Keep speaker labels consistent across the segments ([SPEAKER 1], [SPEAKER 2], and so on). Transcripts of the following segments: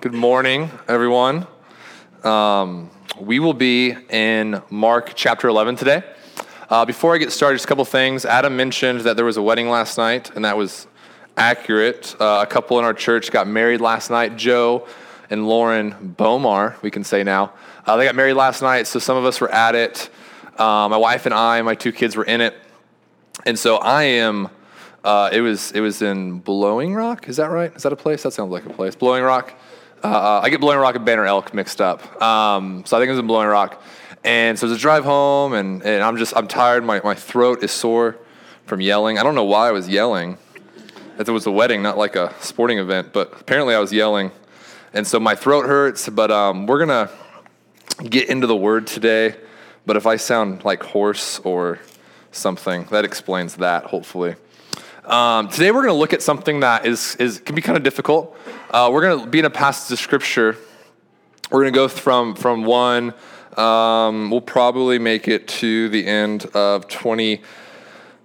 [SPEAKER 1] Good morning, everyone. Um, we will be in Mark chapter 11 today. Uh, before I get started, just a couple things. Adam mentioned that there was a wedding last night, and that was accurate. Uh, a couple in our church got married last night. Joe and Lauren Bomar, we can say now. Uh, they got married last night, so some of us were at it. Uh, my wife and I, my two kids were in it. And so I am uh, it was it was in Blowing Rock. Is that right? Is that a place? That sounds like a place. Blowing Rock. Uh, I get Blowing Rock and Banner Elk mixed up. Um, so I think it was in Blowing Rock. And so it was a drive home, and, and I'm just I'm tired. My my throat is sore from yelling. I don't know why I was yelling. It was a wedding, not like a sporting event, but apparently I was yelling, and so my throat hurts. But um, we're gonna get into the word today. But if I sound like hoarse or something, that explains that. Hopefully. Um, today we're going to look at something that is, is can be kind of difficult. Uh, we're going to be in a passage of scripture. We're going to go from from one. Um, we'll probably make it to the end of twenty.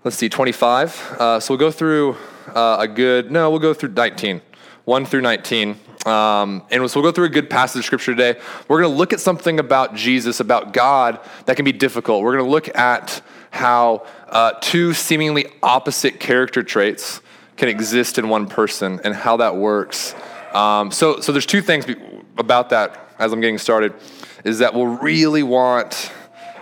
[SPEAKER 1] Let's see, twenty-five. Uh, so we'll go through uh, a good. No, we'll go through nineteen. One through nineteen. Um, and so we'll go through a good passage of scripture today. We're going to look at something about Jesus, about God, that can be difficult. We're going to look at how uh, two seemingly opposite character traits can exist in one person and how that works. Um, so, so there's two things about that as I'm getting started, is that we'll really want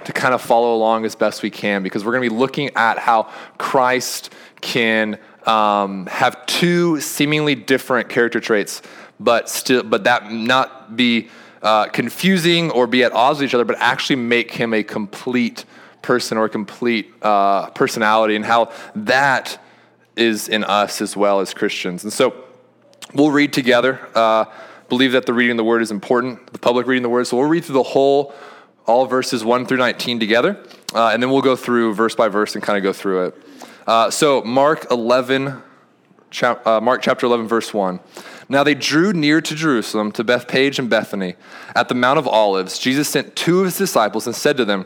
[SPEAKER 1] to kind of follow along as best we can because we're going to be looking at how Christ can um, have two seemingly different character traits, but still, but that not be uh, confusing or be at odds with each other, but actually make him a complete person or complete uh, personality and how that is in us as well as Christians. And so we'll read together. Uh, believe that the reading of the word is important, the public reading of the word. So we'll read through the whole, all verses 1 through 19 together, uh, and then we'll go through verse by verse and kind of go through it. Uh, so Mark 11, chap- uh, Mark chapter 11, verse 1. Now they drew near to Jerusalem, to Bethphage and Bethany. At the Mount of Olives, Jesus sent two of his disciples and said to them,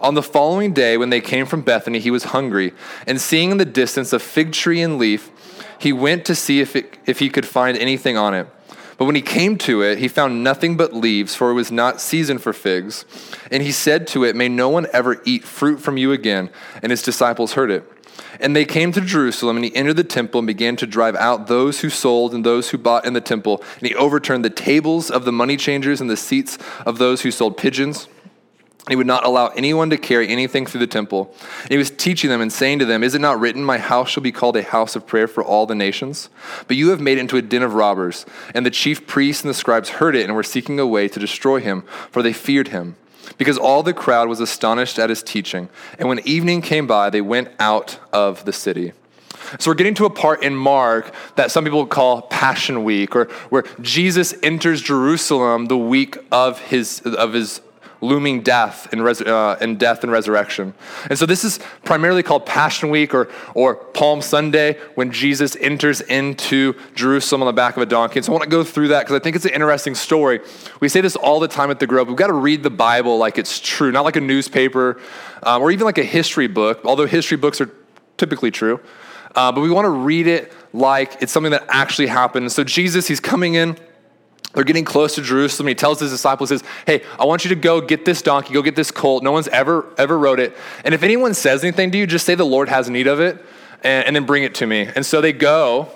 [SPEAKER 1] On the following day, when they came from Bethany, he was hungry. And seeing in the distance a fig tree and leaf, he went to see if, it, if he could find anything on it. But when he came to it, he found nothing but leaves, for it was not season for figs. And he said to it, May no one ever eat fruit from you again. And his disciples heard it. And they came to Jerusalem, and he entered the temple and began to drive out those who sold and those who bought in the temple. And he overturned the tables of the money changers and the seats of those who sold pigeons. He would not allow anyone to carry anything through the temple. And he was teaching them and saying to them, Is it not written, My house shall be called a house of prayer for all the nations? But you have made it into a den of robbers. And the chief priests and the scribes heard it and were seeking a way to destroy him, for they feared him. Because all the crowd was astonished at his teaching. And when evening came by, they went out of the city. So we're getting to a part in Mark that some people call Passion Week, or where Jesus enters Jerusalem the week of his, of his looming death and, res- uh, and death and resurrection. And so this is primarily called Passion Week or, or Palm Sunday when Jesus enters into Jerusalem on the back of a donkey. And so I want to go through that because I think it's an interesting story. We say this all the time at the Grove. We've got to read the Bible like it's true, not like a newspaper um, or even like a history book, although history books are typically true. Uh, but we want to read it like it's something that actually happened. So Jesus, he's coming in they're getting close to Jerusalem. He tells his disciples, says, Hey, I want you to go get this donkey, go get this colt. No one's ever, ever rode it. And if anyone says anything to you, just say the Lord has need of it and, and then bring it to me. And so they go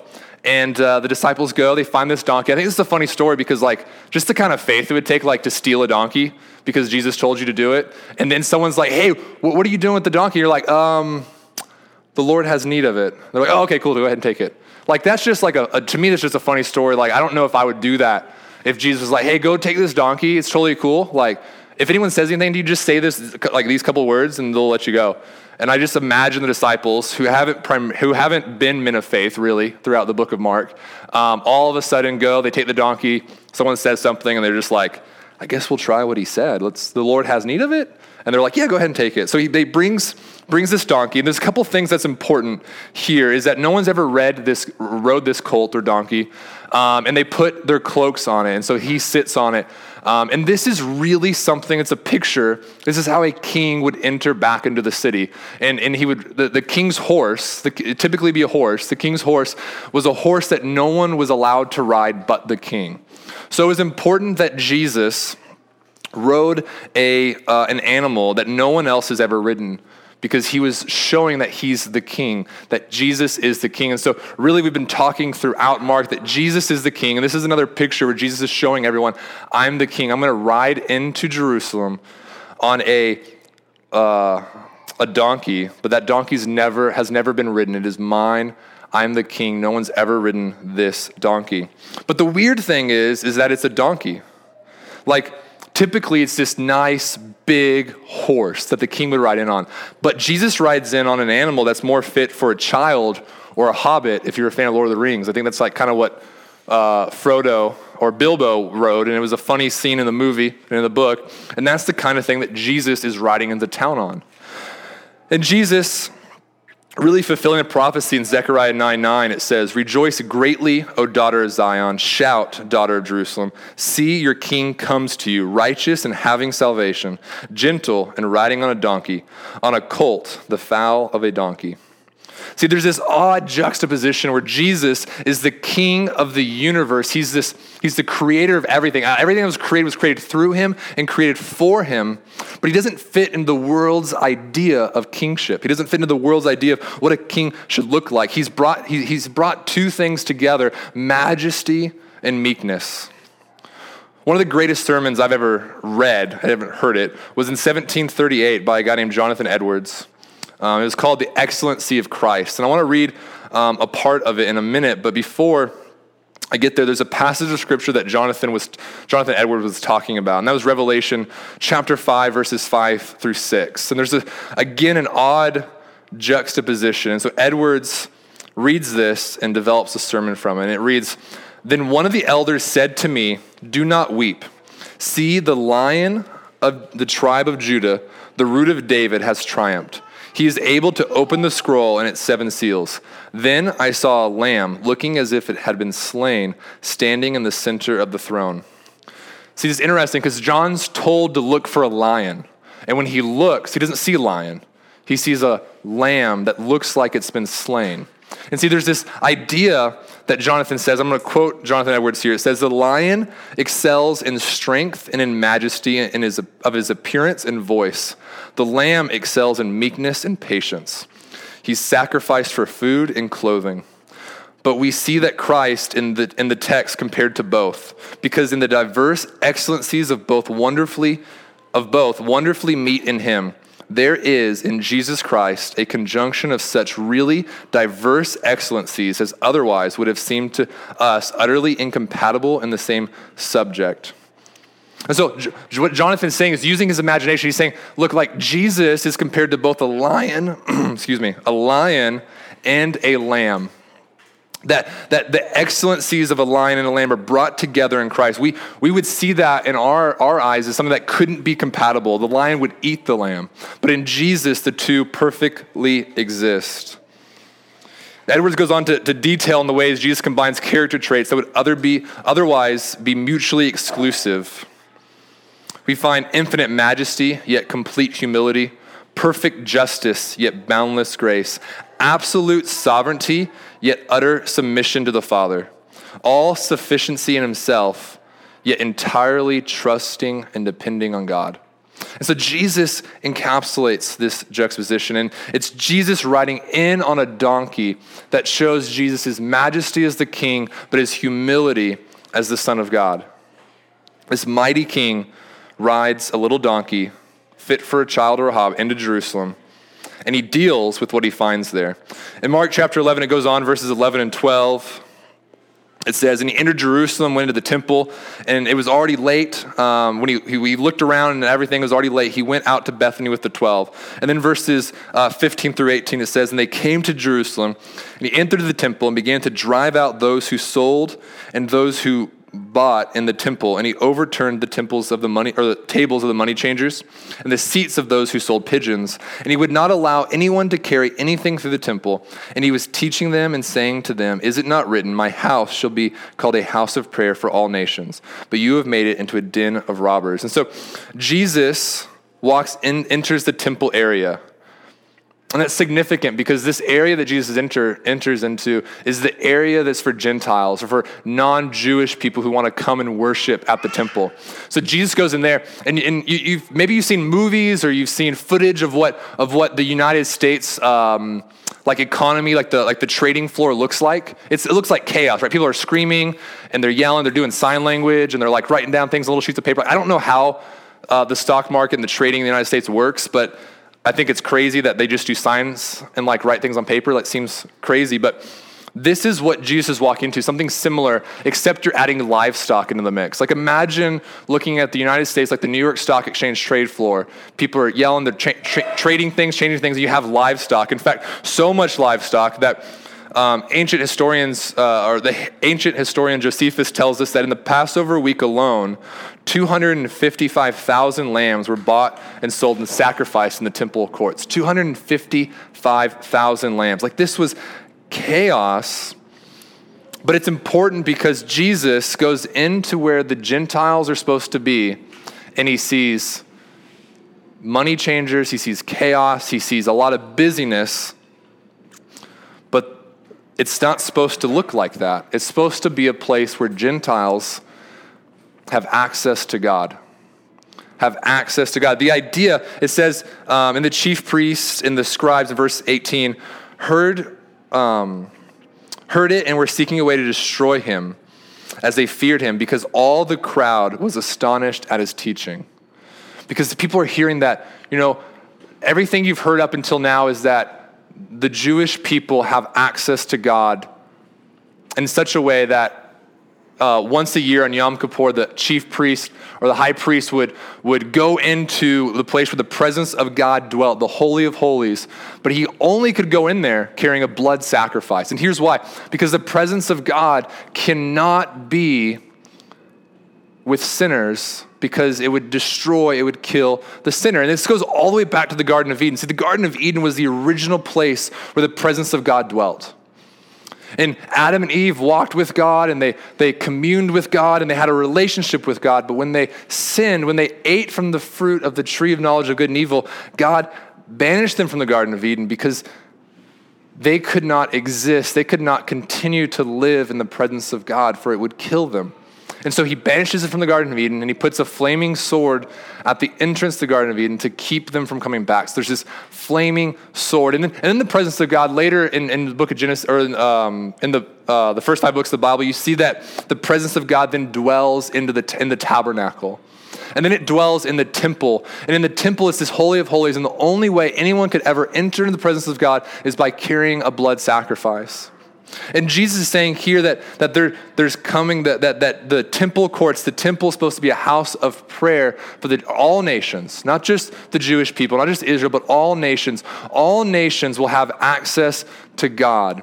[SPEAKER 1] And uh, the disciples go, they find this donkey. I think this is a funny story because, like, just the kind of faith it would take, like, to steal a donkey because Jesus told you to do it. And then someone's like, hey, what are you doing with the donkey? You're like, um, the Lord has need of it. They're like, oh, okay, cool, go ahead and take it. Like, that's just like a, a to me, that's just a funny story. Like, I don't know if I would do that if Jesus was like, hey, go take this donkey. It's totally cool. Like, if anyone says anything do you, just say this, like these couple words, and they'll let you go. And I just imagine the disciples who haven't, prim- who haven't been men of faith really throughout the book of Mark, um, all of a sudden go, they take the donkey, someone says something, and they're just like, I guess we'll try what he said. Let's, the Lord has need of it. And they're like, yeah, go ahead and take it. So he they brings, brings this donkey. And there's a couple things that's important here is that no one's ever read this, rode this colt or donkey. Um, and they put their cloaks on it. And so he sits on it. Um, and this is really something, it's a picture. This is how a king would enter back into the city. And, and he would, the, the king's horse, the, typically be a horse, the king's horse was a horse that no one was allowed to ride but the king. So it was important that Jesus rode a, uh, an animal that no one else has ever ridden because he was showing that he's the king, that Jesus is the king. And so, really, we've been talking throughout Mark that Jesus is the king. And this is another picture where Jesus is showing everyone, I'm the king. I'm going to ride into Jerusalem on a. Uh, a donkey, but that donkey's never has never been ridden. It is mine. I'm the king. No one's ever ridden this donkey. But the weird thing is, is that it's a donkey. Like typically it's this nice big horse that the king would ride in on. But Jesus rides in on an animal that's more fit for a child or a hobbit if you're a fan of Lord of the Rings. I think that's like kind of what uh, Frodo or Bilbo rode, and it was a funny scene in the movie and in the book. And that's the kind of thing that Jesus is riding into town on. And Jesus really fulfilling a prophecy in Zechariah 9 9, it says, Rejoice greatly, O daughter of Zion. Shout, daughter of Jerusalem. See, your king comes to you, righteous and having salvation, gentle and riding on a donkey, on a colt, the foal of a donkey. See, there's this odd juxtaposition where Jesus is the king of the universe. He's, this, he's the creator of everything. Uh, everything that was created was created through him and created for him, but he doesn't fit in the world's idea of kingship. He doesn't fit into the world's idea of what a king should look like. He's brought, he, he's brought two things together majesty and meekness. One of the greatest sermons I've ever read, I haven't heard it, was in 1738 by a guy named Jonathan Edwards. Um, it was called The Excellency of Christ. And I want to read um, a part of it in a minute, but before I get there, there's a passage of scripture that Jonathan was Jonathan Edwards was talking about, and that was Revelation chapter 5, verses 5 through 6. And there's a, again an odd juxtaposition. And so Edwards reads this and develops a sermon from it. And it reads, Then one of the elders said to me, Do not weep. See, the lion of the tribe of Judah, the root of David, has triumphed. He is able to open the scroll and its seven seals. Then I saw a lamb looking as if it had been slain, standing in the center of the throne. See, this is interesting because John's told to look for a lion. And when he looks, he doesn't see a lion. He sees a lamb that looks like it's been slain. And see, there's this idea that Jonathan says. I'm going to quote Jonathan Edwards here. It says, The lion excels in strength and in majesty in his, of his appearance and voice. The lamb excels in meekness and patience. He's sacrificed for food and clothing. But we see that Christ in the, in the text compared to both, because in the diverse excellencies of both wonderfully, of both wonderfully meet in him, there is in Jesus Christ a conjunction of such really diverse excellencies as otherwise would have seemed to us utterly incompatible in the same subject. And so, what Jonathan's saying is using his imagination. He's saying, look, like Jesus is compared to both a lion, excuse me, a lion and a lamb. That, that the excellencies of a lion and a lamb are brought together in Christ. We, we would see that in our, our eyes as something that couldn't be compatible. The lion would eat the lamb. But in Jesus, the two perfectly exist. Edwards goes on to, to detail in the ways Jesus combines character traits that would other be, otherwise be mutually exclusive. We find infinite majesty, yet complete humility, perfect justice, yet boundless grace, absolute sovereignty, yet utter submission to the Father, all sufficiency in himself, yet entirely trusting and depending on God. And so Jesus encapsulates this juxtaposition. And it's Jesus riding in on a donkey that shows Jesus' majesty as the king, but his humility as the Son of God. This mighty king rides a little donkey, fit for a child or a hob, into Jerusalem, and he deals with what he finds there. In Mark chapter 11, it goes on, verses 11 and 12 it says, and he entered Jerusalem, went into the temple, and it was already late. Um, when he, he, he, looked around and everything was already late, he went out to Bethany with the 12. And then verses uh, 15 through 18, it says, And they came to Jerusalem, and he entered the temple and began to drive out those who sold and those who bought in the temple, and he overturned the temples of the money or the tables of the money changers and the seats of those who sold pigeons. And he would not allow anyone to carry anything through the temple. And he was teaching them and saying to them, Is it not written, My house shall be called a house of prayer for all nations, but you have made it into a den of robbers. And so Jesus walks in, enters the temple area. And that's significant because this area that Jesus enter, enters into is the area that's for Gentiles or for non Jewish people who want to come and worship at the temple. So Jesus goes in there, and, and you, have maybe you've seen movies or you've seen footage of what, of what the United States. Um, like economy, like the like the trading floor looks like. It's, it looks like chaos, right? People are screaming and they're yelling, they're doing sign language, and they're like writing down things on little sheets of paper. I don't know how uh, the stock market and the trading in the United States works, but I think it's crazy that they just do signs and like write things on paper. That seems crazy, but this is what Jesus is walking into, something similar, except you're adding livestock into the mix. Like imagine looking at the United States, like the New York Stock Exchange trade floor. People are yelling, they're tra- tra- trading things, changing things, you have livestock. In fact, so much livestock that um, ancient historians, uh, or the ancient historian Josephus tells us that in the Passover week alone, 255,000 lambs were bought and sold and sacrificed in the temple courts. 255,000 lambs. Like this was chaos. But it's important because Jesus goes into where the Gentiles are supposed to be and he sees money changers, he sees chaos, he sees a lot of busyness. It's not supposed to look like that. It's supposed to be a place where Gentiles have access to God. Have access to God. The idea, it says, um, and the chief priests and the scribes in verse 18 heard, um, heard it and were seeking a way to destroy him as they feared him because all the crowd was astonished at his teaching. Because the people are hearing that, you know, everything you've heard up until now is that the Jewish people have access to God in such a way that uh, once a year on Yom Kippur, the chief priest or the high priest would, would go into the place where the presence of God dwelt, the Holy of Holies, but he only could go in there carrying a blood sacrifice. And here's why because the presence of God cannot be with sinners because it would destroy, it would kill the sinner. And this goes all the way back to the Garden of Eden. See, the Garden of Eden was the original place where the presence of God dwelt. And Adam and Eve walked with God and they, they communed with God and they had a relationship with God. But when they sinned, when they ate from the fruit of the tree of knowledge of good and evil, God banished them from the Garden of Eden because they could not exist. They could not continue to live in the presence of God, for it would kill them. And so he banishes it from the Garden of Eden and he puts a flaming sword at the entrance to the Garden of Eden to keep them from coming back. So there's this flaming sword. And then, and in the presence of God, later in, in the book of Genesis, or in, um, in the, uh, the first five books of the Bible, you see that the presence of God then dwells into the, in the tabernacle. And then it dwells in the temple. And in the temple, it's this holy of holies. And the only way anyone could ever enter into the presence of God is by carrying a blood sacrifice. And Jesus is saying here that, that there, there's coming, that, that, that the temple courts, the temple is supposed to be a house of prayer for the, all nations, not just the Jewish people, not just Israel, but all nations. All nations will have access to God.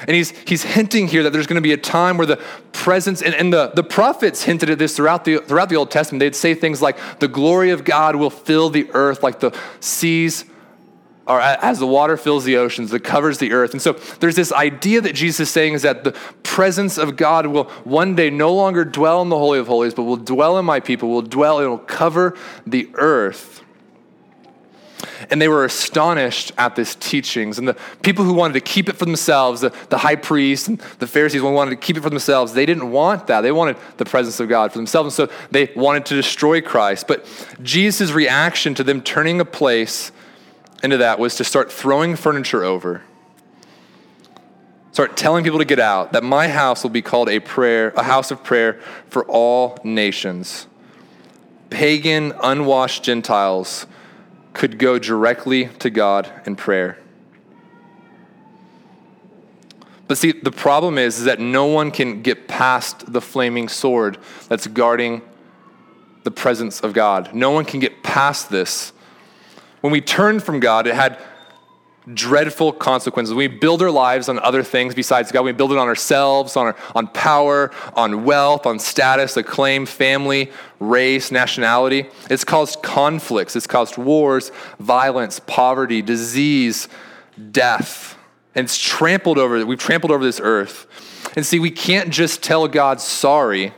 [SPEAKER 1] And he's, he's hinting here that there's going to be a time where the presence, and, and the, the prophets hinted at this throughout the, throughout the Old Testament. They'd say things like, the glory of God will fill the earth like the seas or as the water fills the oceans, that covers the earth. And so there's this idea that Jesus is saying is that the presence of God will one day no longer dwell in the Holy of Holies, but will dwell in my people, will dwell, it will cover the earth. and they were astonished at this teachings. And the people who wanted to keep it for themselves, the, the high priests and the Pharisees who wanted to keep it for themselves, they didn't want that. They wanted the presence of God for themselves. And so they wanted to destroy Christ. But Jesus' reaction to them turning a place into that was to start throwing furniture over. Start telling people to get out, that my house will be called a prayer, a house of prayer for all nations. Pagan, unwashed Gentiles could go directly to God in prayer. But see, the problem is, is that no one can get past the flaming sword that's guarding the presence of God. No one can get past this. When we turned from God, it had dreadful consequences. We build our lives on other things besides God. We build it on ourselves, on, our, on power, on wealth, on status, acclaim, family, race, nationality. It's caused conflicts. It's caused wars, violence, poverty, disease, death. And it's trampled over, we've trampled over this earth. And see, we can't just tell God sorry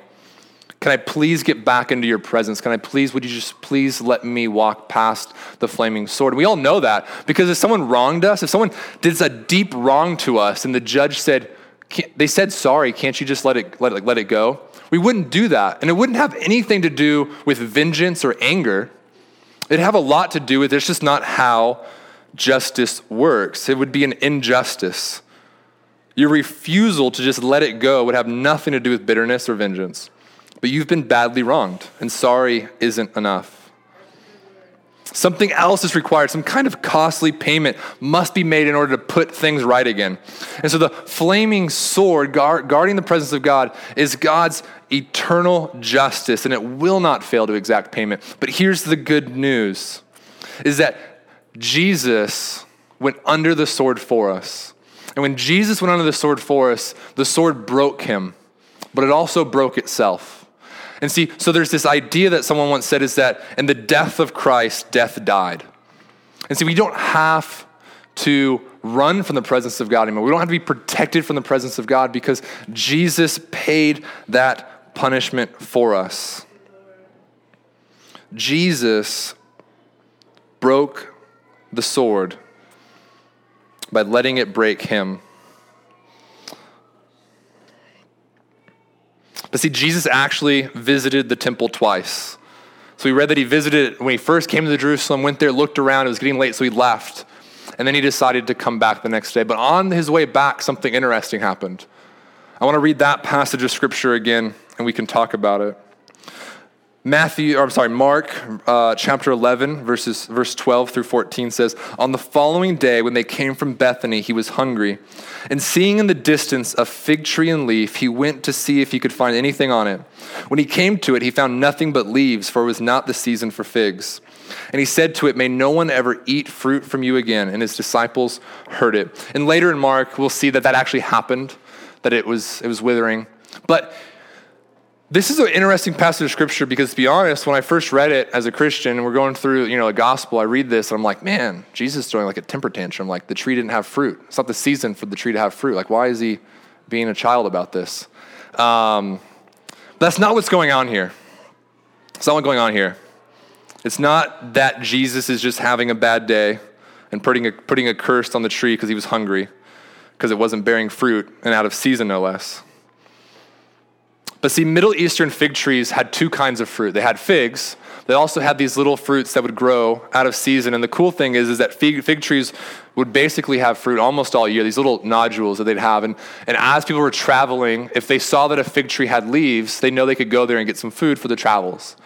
[SPEAKER 1] can I please get back into your presence? Can I please, would you just please let me walk past the flaming sword? And we all know that because if someone wronged us, if someone did a deep wrong to us and the judge said, they said sorry, can't you just let it, let it, let it go? We wouldn't do that. And it wouldn't have anything to do with vengeance or anger. It'd have a lot to do with it's just not how justice works. It would be an injustice. Your refusal to just let it go would have nothing to do with bitterness or vengeance. But you've been badly wronged, and sorry isn't enough. Something else is required. Some kind of costly payment must be made in order to put things right again. And so the flaming sword guard, guarding the presence of God is God's eternal justice, and it will not fail to exact payment. But here's the good news is that Jesus went under the sword for us. And when Jesus went under the sword for us, the sword broke him, but it also broke itself. And see, so there's this idea that someone once said is that in the death of Christ, death died. And see, we don't have to run from the presence of God anymore. We don't have to be protected from the presence of God because Jesus paid that punishment for us. Jesus broke the sword by letting it break him. But see, Jesus actually visited the temple twice. So we read that he visited it when he first came to Jerusalem, went there, looked around, it was getting late, so he left. And then he decided to come back the next day. But on his way back, something interesting happened. I want to read that passage of scripture again, and we can talk about it. Matthew, or I'm sorry, Mark uh, chapter 11, verses, verse 12 through 14 says, On the following day, when they came from Bethany, he was hungry. And seeing in the distance a fig tree and leaf, he went to see if he could find anything on it. When he came to it, he found nothing but leaves, for it was not the season for figs. And he said to it, May no one ever eat fruit from you again. And his disciples heard it. And later in Mark, we'll see that that actually happened, that it was, it was withering. But this is an interesting passage of scripture because, to be honest, when I first read it as a Christian, and we're going through, you know, a gospel, I read this and I'm like, man, Jesus is throwing like a temper tantrum. Like the tree didn't have fruit. It's not the season for the tree to have fruit. Like, why is he being a child about this? Um, that's not what's going on here. It's not what's going on here. It's not that Jesus is just having a bad day and putting a, putting a curse on the tree because he was hungry, because it wasn't bearing fruit and out of season, no less. But see, Middle Eastern fig trees had two kinds of fruit. They had figs. They also had these little fruits that would grow out of season. And the cool thing is, is that fig, fig trees would basically have fruit almost all year, these little nodules that they'd have. And, and as people were traveling, if they saw that a fig tree had leaves, they know they could go there and get some food for the travels.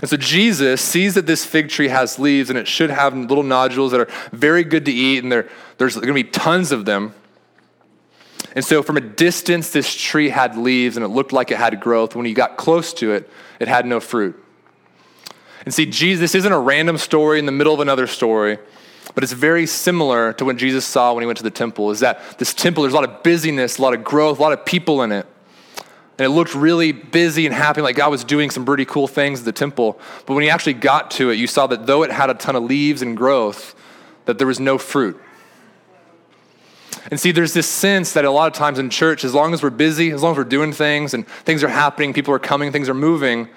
[SPEAKER 1] And so Jesus sees that this fig tree has leaves and it should have little nodules that are very good to eat, and there's going to be tons of them. And so, from a distance, this tree had leaves and it looked like it had growth. When you got close to it, it had no fruit. And see, Jesus, this isn't a random story in the middle of another story, but it's very similar to what Jesus saw when he went to the temple. Is that this temple, there's a lot of busyness, a lot of growth, a lot of people in it. And it looked really busy and happy, like God was doing some pretty cool things at the temple. But when he actually got to it, you saw that though it had a ton of leaves and growth, that there was no fruit. And see, there's this sense that a lot of times in church, as long as we're busy, as long as we're doing things and things are happening, people are coming, things are moving,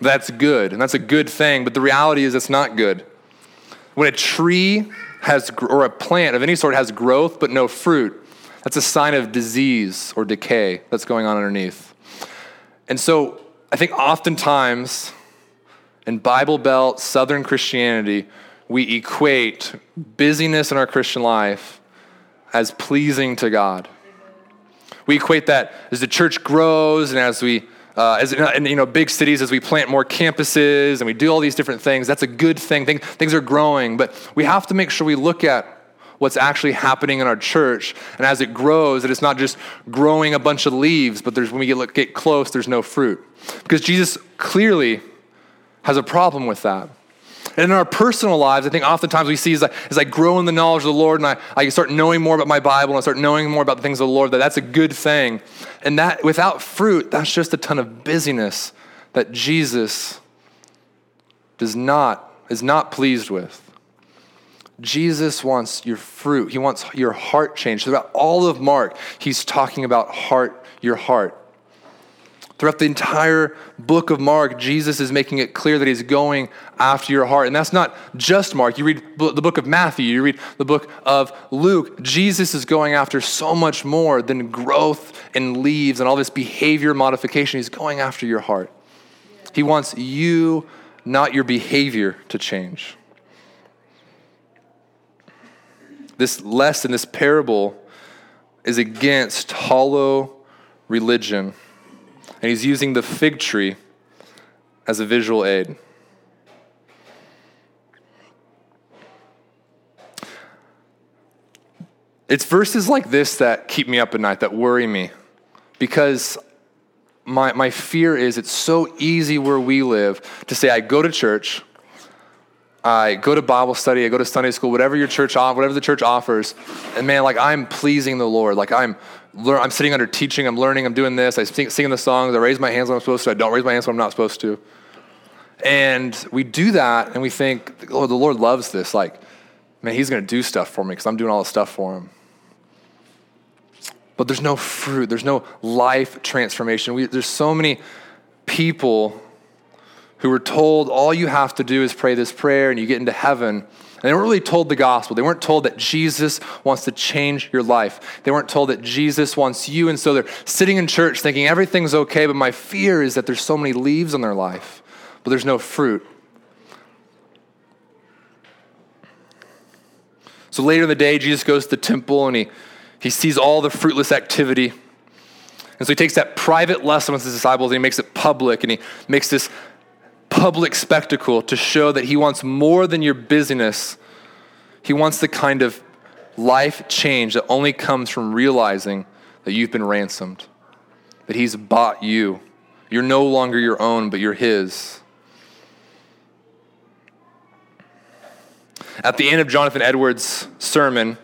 [SPEAKER 1] that's good. And that's a good thing. But the reality is, it's not good. When a tree has, or a plant of any sort has growth but no fruit, that's a sign of disease or decay that's going on underneath. And so I think oftentimes in Bible Belt, Southern Christianity, we equate busyness in our Christian life as pleasing to God. We equate that as the church grows and as we, uh, as in you know, big cities, as we plant more campuses and we do all these different things, that's a good thing. Things, things are growing, but we have to make sure we look at what's actually happening in our church. And as it grows, that it's not just growing a bunch of leaves, but there's, when we get, get close, there's no fruit. Because Jesus clearly has a problem with that. And in our personal lives, I think oftentimes we see as I, as I grow in the knowledge of the Lord and I, I start knowing more about my Bible and I start knowing more about the things of the Lord, that that's a good thing. And that without fruit, that's just a ton of busyness that Jesus does not, is not pleased with. Jesus wants your fruit. He wants your heart changed. Throughout all of Mark, he's talking about heart, your heart. Throughout the entire book of Mark, Jesus is making it clear that he's going after your heart. And that's not just Mark. You read the book of Matthew, you read the book of Luke. Jesus is going after so much more than growth and leaves and all this behavior modification. He's going after your heart. He wants you, not your behavior, to change. This lesson, this parable, is against hollow religion and he's using the fig tree as a visual aid. It's verses like this that keep me up at night, that worry me, because my, my fear is it's so easy where we live to say, I go to church, I go to Bible study, I go to Sunday school, whatever your church, whatever the church offers, and man, like I'm pleasing the Lord, like I'm I'm sitting under teaching, I'm learning, I'm doing this, I sing, singing the songs, I raise my hands when I'm supposed to, I don't raise my hands when I'm not supposed to. And we do that and we think, oh, the Lord loves this. Like, man, He's going to do stuff for me because I'm doing all the stuff for Him. But there's no fruit, there's no life transformation. We, there's so many people who were told all you have to do is pray this prayer and you get into heaven. And they weren't really told the gospel. They weren't told that Jesus wants to change your life. They weren't told that Jesus wants you. And so they're sitting in church thinking everything's okay, but my fear is that there's so many leaves on their life, but there's no fruit. So later in the day, Jesus goes to the temple and he, he sees all the fruitless activity. And so he takes that private lesson with his disciples and he makes it public and he makes this public spectacle to show that He wants more than your busyness. He wants the kind of life change that only comes from realizing that you've been ransomed, that He's bought you. You're no longer your own, but you're His. At the end of Jonathan Edwards' sermon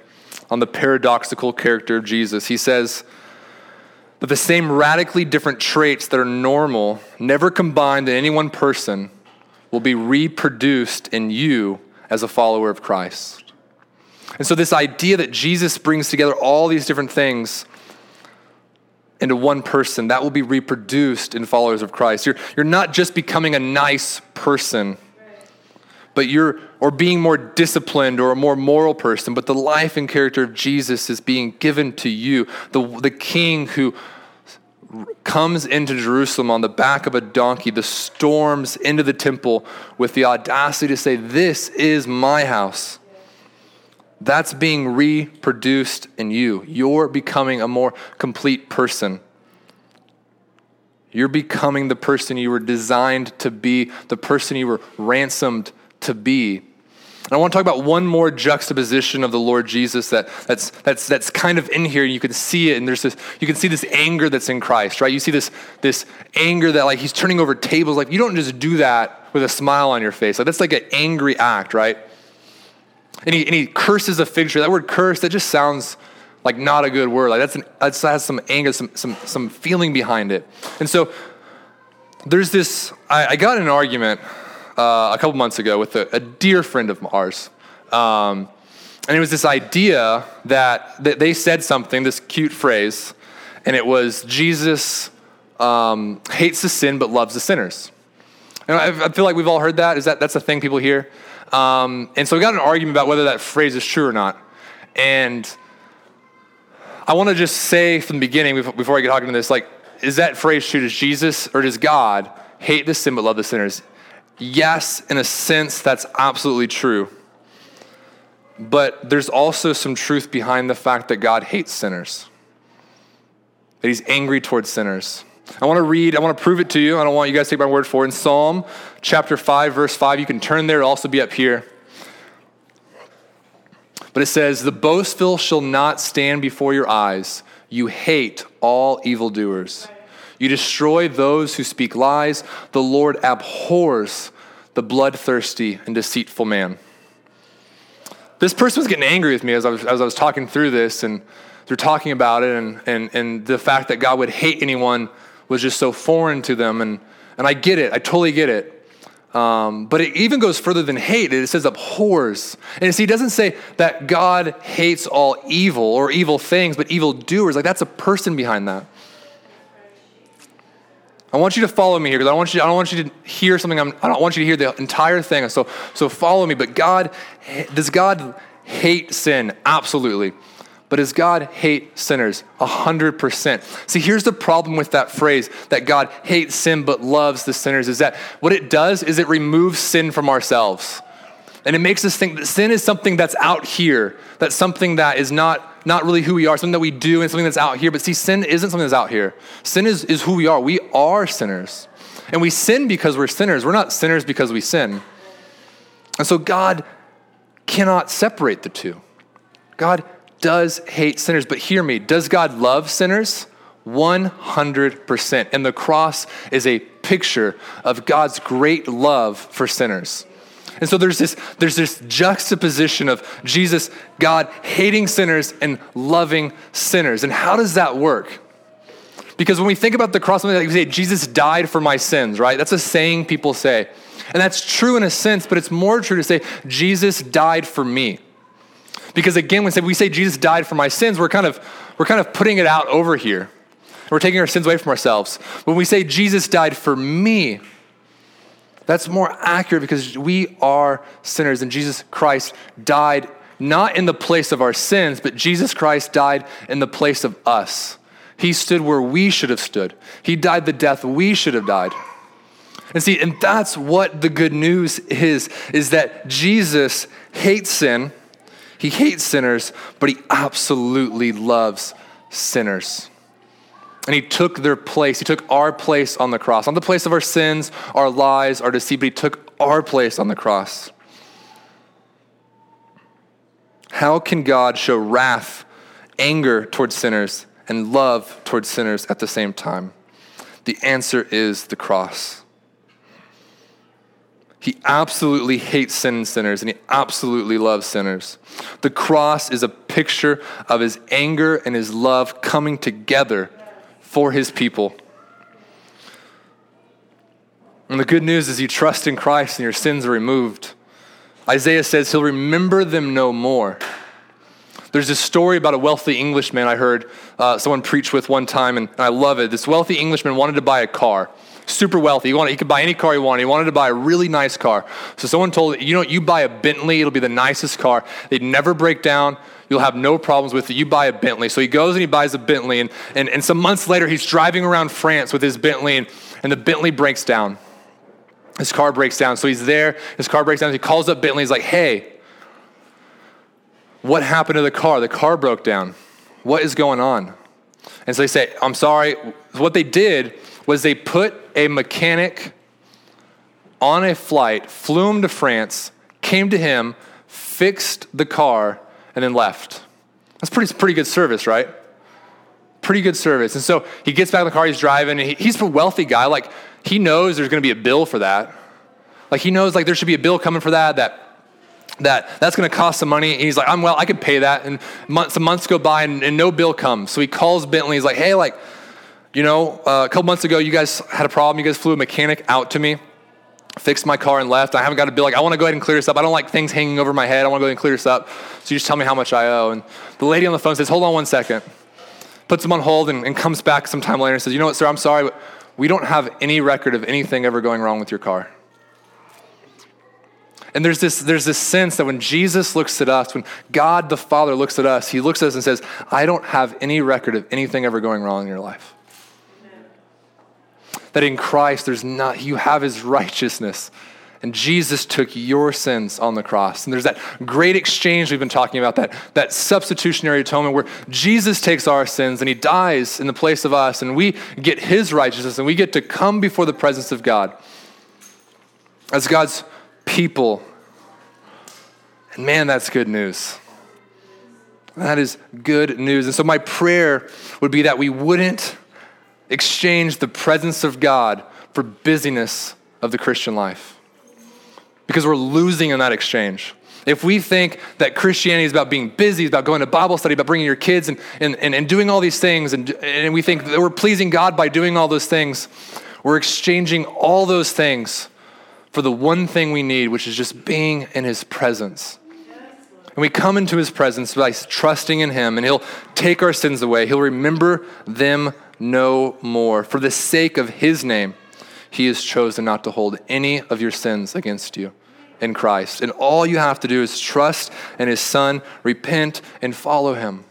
[SPEAKER 1] on the paradoxical character of Jesus, he says, but the same radically different traits that are normal, never combined in any one person, will be reproduced in you as a follower of Christ. And so, this idea that Jesus brings together all these different things into one person, that will be reproduced in followers of Christ. You're, you're not just becoming a nice person, but you're, or being more disciplined or a more moral person, but the life and character of Jesus is being given to you. The, the king who comes into Jerusalem on the back of a donkey, the storms into the temple with the audacity to say, This is my house. That's being reproduced in you. You're becoming a more complete person. You're becoming the person you were designed to be, the person you were ransomed to be. And I want to talk about one more juxtaposition of the Lord Jesus that, that's, that's, that's kind of in here. You can see it, and there's this, you can see this anger that's in Christ, right? You see this, this anger that like he's turning over tables. Like you don't just do that with a smile on your face. Like that's like an angry act, right? And he, and he curses a fig tree. That word curse, that just sounds like not a good word. Like that's an, that has some anger, some, some, some feeling behind it. And so there's this, I, I got an argument uh, a couple months ago with a, a dear friend of ours. Um, and it was this idea that, that they said something, this cute phrase, and it was Jesus um, hates the sin but loves the sinners. And I, I feel like we've all heard that. Is that that's a thing people hear? Um, and so we got an argument about whether that phrase is true or not. And I want to just say from the beginning, before I get talking to this, like, is that phrase true? Does Jesus or does God hate the sin but love the sinners? Yes, in a sense, that's absolutely true. But there's also some truth behind the fact that God hates sinners, that He's angry towards sinners. I want to read, I want to prove it to you. I don't want you guys to take my word for it. In Psalm chapter 5, verse 5, you can turn there, it'll also be up here. But it says, The boastful shall not stand before your eyes. You hate all evildoers. You destroy those who speak lies. The Lord abhors the bloodthirsty and deceitful man. This person was getting angry with me as I was, as I was talking through this, and they're talking about it, and, and, and the fact that God would hate anyone was just so foreign to them. And, and I get it, I totally get it. Um, but it even goes further than hate. It says abhors. And see, it doesn't say that God hates all evil or evil things, but evil doers. Like that's a person behind that. I want you to follow me here because I want you. I don't want you to hear something. I'm, I don't want you to hear the entire thing. So, so follow me. But God, does God hate sin? Absolutely. But does God hate sinners? A hundred percent. See, here's the problem with that phrase that God hates sin but loves the sinners is that what it does is it removes sin from ourselves. And it makes us think that sin is something that's out here, that's something that is not, not really who we are, something that we do and something that's out here. But see, sin isn't something that's out here. Sin is, is who we are. We are sinners. And we sin because we're sinners. We're not sinners because we sin. And so God cannot separate the two. God does hate sinners, but hear me. Does God love sinners? 100%. And the cross is a picture of God's great love for sinners. And so there's this, there's this juxtaposition of Jesus, God hating sinners and loving sinners. And how does that work? Because when we think about the cross, we say, Jesus died for my sins, right? That's a saying people say. And that's true in a sense, but it's more true to say, Jesus died for me. Because again, when we say Jesus died for my sins, we're kind of, we're kind of putting it out over here. We're taking our sins away from ourselves. When we say Jesus died for me, that's more accurate because we are sinners and Jesus Christ died not in the place of our sins, but Jesus Christ died in the place of us. He stood where we should have stood. He died the death we should have died. And see, and that's what the good news is, is that Jesus hates sin he hates sinners, but he absolutely loves sinners. And he took their place. He took our place on the cross, on the place of our sins, our lies, our deceit, but he took our place on the cross. How can God show wrath, anger towards sinners, and love towards sinners at the same time? The answer is the cross. He absolutely hates sin and sinners, and he absolutely loves sinners. The cross is a picture of his anger and his love coming together for his people. And the good news is you trust in Christ and your sins are removed. Isaiah says he'll remember them no more. There's this story about a wealthy Englishman I heard uh, someone preach with one time, and I love it. This wealthy Englishman wanted to buy a car super wealthy. He, wanted, he could buy any car he wanted. He wanted to buy a really nice car. So someone told him, you know, you buy a Bentley, it'll be the nicest car. They'd never break down. You'll have no problems with it. You buy a Bentley. So he goes and he buys a Bentley. And, and, and some months later, he's driving around France with his Bentley, and, and the Bentley breaks down. His car breaks down. So he's there. His car breaks down. He calls up Bentley. He's like, hey, what happened to the car? The car broke down. What is going on? And so they say, I'm sorry. What they did was they put a mechanic on a flight, flew him to France, came to him, fixed the car, and then left. That's pretty, pretty good service, right? Pretty good service. And so he gets back in the car he's driving, and he, he's a wealthy guy. Like, he knows there's going to be a bill for that. Like, he knows, like, there should be a bill coming for that, that that that's going to cost some money. And he's like, I'm well, I could pay that. And months, some months go by and, and, no bill comes. So he calls Bentley. He's like, hey, like, you know, uh, a couple months ago, you guys had a problem. You guys flew a mechanic out to me, fixed my car, and left. I haven't got a bill. Like, I want to go ahead and clear this up. I don't like things hanging over my head. I want to go ahead and clear this up. So you just tell me how much I owe. And the lady on the phone says, hold on one second. Puts him on hold and, and comes back sometime later and says, you know what, sir, I'm sorry, but we don't have any record of anything ever going wrong with your car. And there's this, there's this sense that when Jesus looks at us, when God the Father looks at us, he looks at us and says, I don't have any record of anything ever going wrong in your life. That in Christ, there's not, you have his righteousness. And Jesus took your sins on the cross. And there's that great exchange we've been talking about, that, that substitutionary atonement where Jesus takes our sins and he dies in the place of us, and we get his righteousness, and we get to come before the presence of God as God's people. And man, that's good news. That is good news. And so, my prayer would be that we wouldn't exchange the presence of God for busyness of the Christian life because we're losing in that exchange. If we think that Christianity is about being busy, about going to Bible study, about bringing your kids and, and, and, and doing all these things, and, and we think that we're pleasing God by doing all those things, we're exchanging all those things for the one thing we need, which is just being in His presence. And we come into His presence by trusting in Him, and He'll take our sins away. He'll remember them no more. For the sake of His name, He has chosen not to hold any of your sins against you in Christ. And all you have to do is trust in His Son, repent, and follow Him.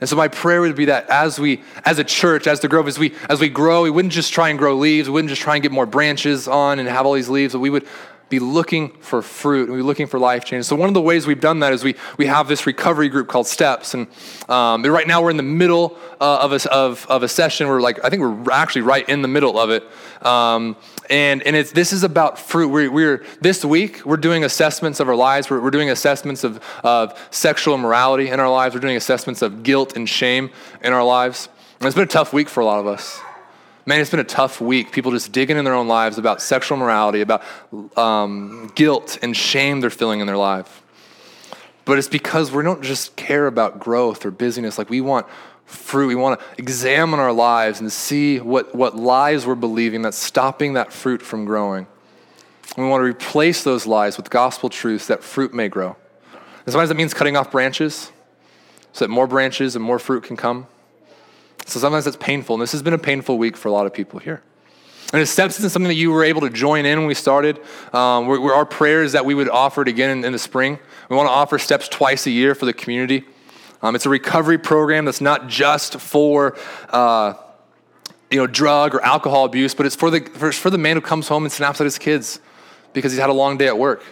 [SPEAKER 1] And so my prayer would be that as we, as a church, as the Grove, as we, as we grow, we wouldn't just try and grow leaves. We wouldn't just try and get more branches on and have all these leaves, but we would be looking for fruit and be looking for life change. So one of the ways we've done that is we, we have this recovery group called Steps. And um, right now we're in the middle uh, of, a, of, of a session. We're like, I think we're actually right in the middle of it. Um, and and it's, this is about fruit. We're, we're, this week, we're doing assessments of our lives. We're, we're doing assessments of, of sexual immorality in our lives. We're doing assessments of guilt and shame in our lives. And it's been a tough week for a lot of us man, it's been a tough week. People just digging in their own lives about sexual morality, about um, guilt and shame they're feeling in their life. But it's because we don't just care about growth or busyness. Like we want fruit. We want to examine our lives and see what, what lies we're believing that's stopping that fruit from growing. We want to replace those lies with gospel truths that fruit may grow. And sometimes that means cutting off branches so that more branches and more fruit can come. So sometimes that's painful. And this has been a painful week for a lot of people here. And if steps isn't something that you were able to join in when we started, um, we're, we're our prayers that we would offer it again in, in, the spring. We want to offer steps twice a year for the community. Um, it's a recovery program that's not just for uh, you know drug or alcohol abuse, but it's for the for, for the man who comes home and snaps at his kids because he's had a long day at work.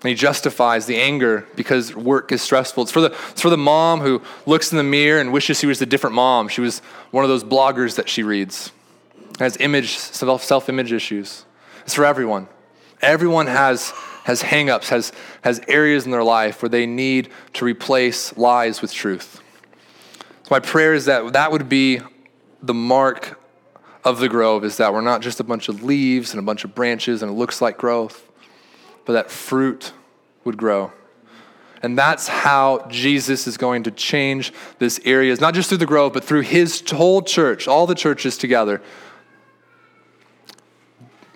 [SPEAKER 1] And he justifies the anger because work is stressful. It's for, the, it's for the mom who looks in the mirror and wishes she was a different mom. She was one of those bloggers that she reads, has image, self image issues. It's for everyone. Everyone has, has hangups, has, has areas in their life where they need to replace lies with truth. So, my prayer is that that would be the mark of the grove is that we're not just a bunch of leaves and a bunch of branches and it looks like growth but that fruit would grow. And that's how Jesus is going to change this area, not just through the grove, but through his whole church, all the churches together.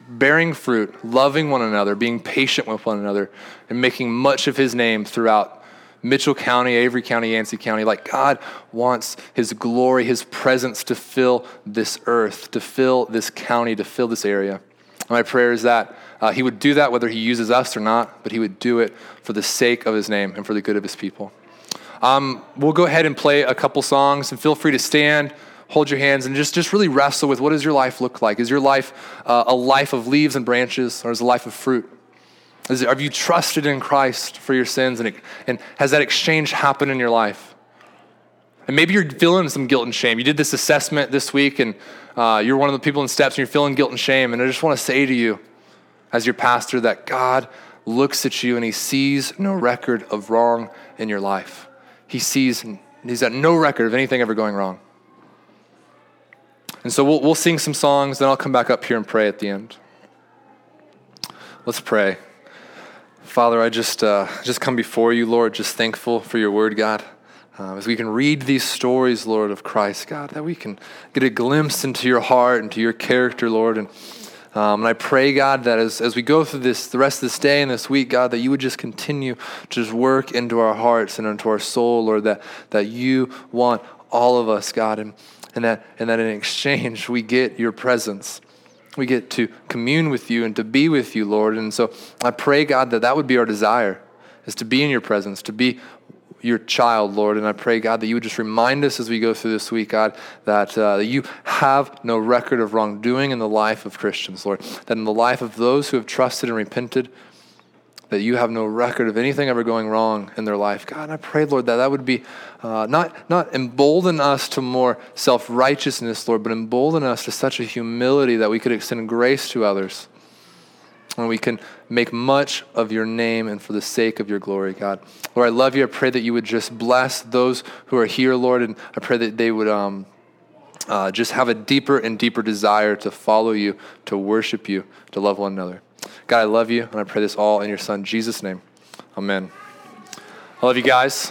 [SPEAKER 1] Bearing fruit, loving one another, being patient with one another, and making much of his name throughout Mitchell County, Avery County, Yancey County. Like God wants his glory, his presence to fill this earth, to fill this county, to fill this area. My prayer is that uh, he would do that whether he uses us or not, but he would do it for the sake of his name and for the good of his people. Um, we'll go ahead and play a couple songs, and feel free to stand, hold your hands, and just, just really wrestle with what does your life look like? Is your life uh, a life of leaves and branches, or is it a life of fruit? Is it, have you trusted in Christ for your sins, and, it, and has that exchange happened in your life? And maybe you're feeling some guilt and shame. You did this assessment this week, and uh, you're one of the people in steps, and you're feeling guilt and shame. And I just want to say to you, as your pastor that God looks at you and he sees no record of wrong in your life. He sees, he's got no record of anything ever going wrong. And so we'll, we'll sing some songs, then I'll come back up here and pray at the end. Let's pray. Father, I just, uh, just come before you, Lord, just thankful for your word, God. Uh, as we can read these stories, Lord, of Christ, God, that we can get a glimpse into your heart and your character, Lord, and um, and I pray, God, that as, as we go through this, the rest of this day and this week, God, that you would just continue to just work into our hearts and into our soul, Lord, that, that you want all of us, God, and, and, that, and that in exchange we get your presence. We get to commune with you and to be with you, Lord. And so I pray, God, that that would be our desire, is to be in your presence, to be your child, Lord. And I pray, God, that you would just remind us as we go through this week, God, that, uh, you have no record of wrongdoing in the life of Christians, Lord. That in the life of those who have trusted and repented, that you have no record of anything ever going wrong in their life. God, I pray, Lord, that that would be uh, not, not embolden us to more self righteousness, Lord, but embolden us to such a humility that we could extend grace to others. And we can make much of your name and for the sake of your glory, God. Lord, I love you. I pray that you would just bless those who are here, Lord, and I pray that they would um, uh, just have a deeper and deeper desire to follow you, to worship you, to love one another. God, I love you, and I pray this all in your Son, Jesus' name. Amen. I love you guys.